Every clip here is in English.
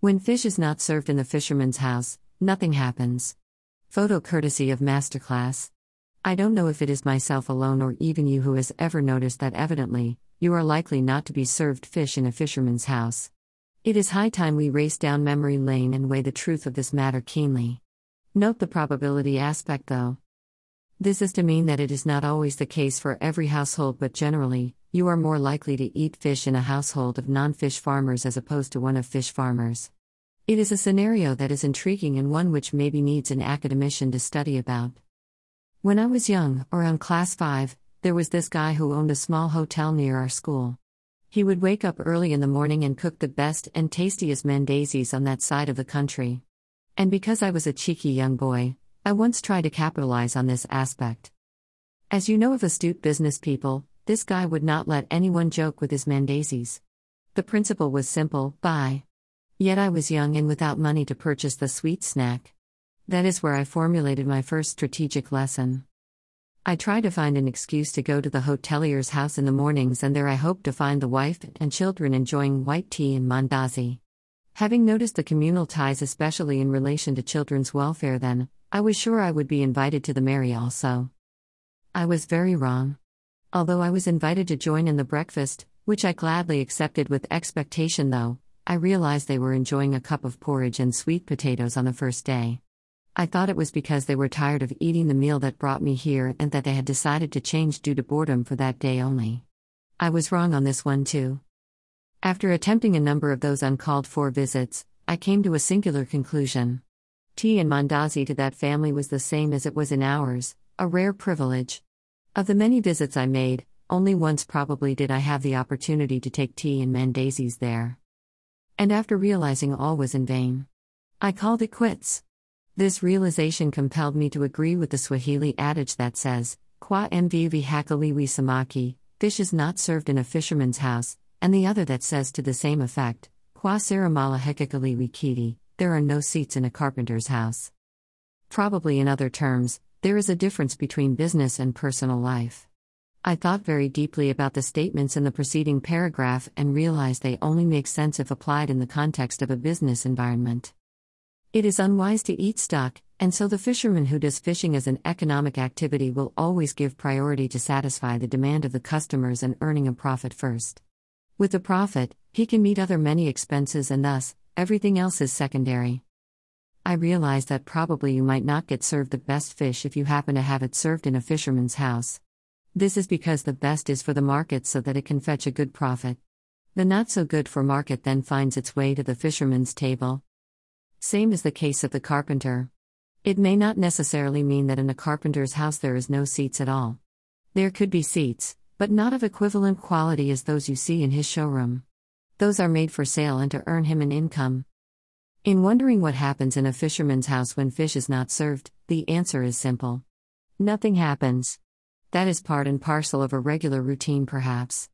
When fish is not served in the fisherman's house, nothing happens. Photo courtesy of Masterclass. I don't know if it is myself alone or even you who has ever noticed that evidently, you are likely not to be served fish in a fisherman's house. It is high time we race down memory lane and weigh the truth of this matter keenly. Note the probability aspect though. This is to mean that it is not always the case for every household, but generally, you are more likely to eat fish in a household of non fish farmers as opposed to one of fish farmers. It is a scenario that is intriguing and one which maybe needs an academician to study about. When I was young, around class 5, there was this guy who owned a small hotel near our school. He would wake up early in the morning and cook the best and tastiest mandazis on that side of the country. And because I was a cheeky young boy, I once tried to capitalize on this aspect. As you know of astute business people, this guy would not let anyone joke with his mandazis. The principle was simple buy. Yet I was young and without money to purchase the sweet snack. That is where I formulated my first strategic lesson. I tried to find an excuse to go to the hotelier's house in the mornings, and there I hoped to find the wife and children enjoying white tea and mandazi. Having noticed the communal ties, especially in relation to children's welfare, then, I was sure I would be invited to the Mary also. I was very wrong. Although I was invited to join in the breakfast, which I gladly accepted with expectation, though, I realized they were enjoying a cup of porridge and sweet potatoes on the first day. I thought it was because they were tired of eating the meal that brought me here and that they had decided to change due to boredom for that day only. I was wrong on this one too. After attempting a number of those uncalled for visits, I came to a singular conclusion. Tea and mandazi to that family was the same as it was in ours, a rare privilege. Of the many visits I made, only once probably did I have the opportunity to take tea and mandazis there. And after realizing all was in vain, I called it quits. This realization compelled me to agree with the Swahili adage that says, Kwa mvuvi hakaliwi samaki, fish is not served in a fisherman's house, and the other that says to the same effect, Kwa saramala hekakaliwi kiti, there are no seats in a carpenter's house. Probably in other terms, there is a difference between business and personal life. I thought very deeply about the statements in the preceding paragraph and realized they only make sense if applied in the context of a business environment. It is unwise to eat stock, and so the fisherman who does fishing as an economic activity will always give priority to satisfy the demand of the customers and earning a profit first. With the profit, he can meet other many expenses and thus, Everything else is secondary. I realize that probably you might not get served the best fish if you happen to have it served in a fisherman's house. This is because the best is for the market so that it can fetch a good profit. The not so good for market then finds its way to the fisherman's table. Same is the case of the carpenter. It may not necessarily mean that in a carpenter's house there is no seats at all. There could be seats, but not of equivalent quality as those you see in his showroom those are made for sale and to earn him an income. In wondering what happens in a fisherman's house when fish is not served, the answer is simple. Nothing happens. That is part and parcel of a regular routine, perhaps.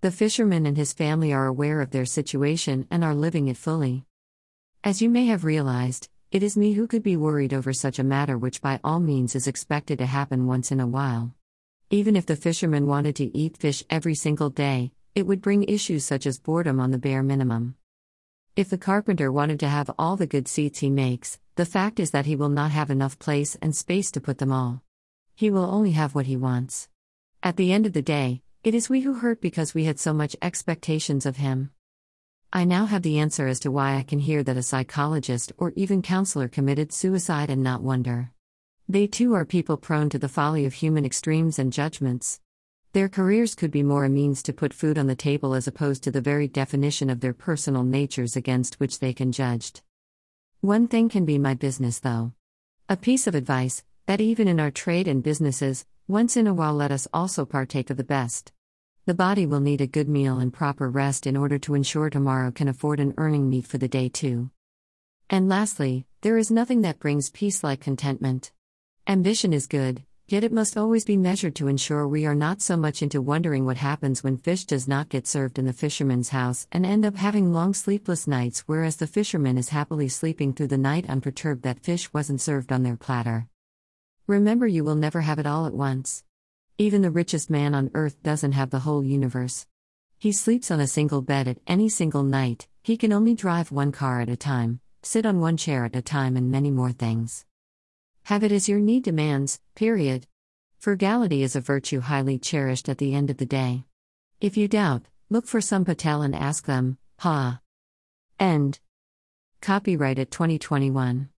The fisherman and his family are aware of their situation and are living it fully. As you may have realized, it is me who could be worried over such a matter, which by all means is expected to happen once in a while. Even if the fisherman wanted to eat fish every single day, it would bring issues such as boredom on the bare minimum. If the carpenter wanted to have all the good seats he makes, the fact is that he will not have enough place and space to put them all. He will only have what he wants. At the end of the day, it is we who hurt because we had so much expectations of him. I now have the answer as to why I can hear that a psychologist or even counselor committed suicide and not wonder. They too are people prone to the folly of human extremes and judgments. Their careers could be more a means to put food on the table as opposed to the very definition of their personal natures against which they can judged. One thing can be my business, though. A piece of advice that even in our trade and businesses, once in a while let us also partake of the best. The body will need a good meal and proper rest in order to ensure tomorrow can afford an earning meat for the day, too. And lastly, there is nothing that brings peace like contentment. Ambition is good, Yet it must always be measured to ensure we are not so much into wondering what happens when fish does not get served in the fisherman's house and end up having long sleepless nights, whereas the fisherman is happily sleeping through the night unperturbed that fish wasn't served on their platter. Remember, you will never have it all at once. Even the richest man on earth doesn't have the whole universe. He sleeps on a single bed at any single night, He can only drive one car at a time, sit on one chair at a time, and many more things. Have it as your need demands, period. Frugality is a virtue highly cherished at the end of the day. If you doubt, look for some Patel and ask them, ha. End. Copyright at 2021.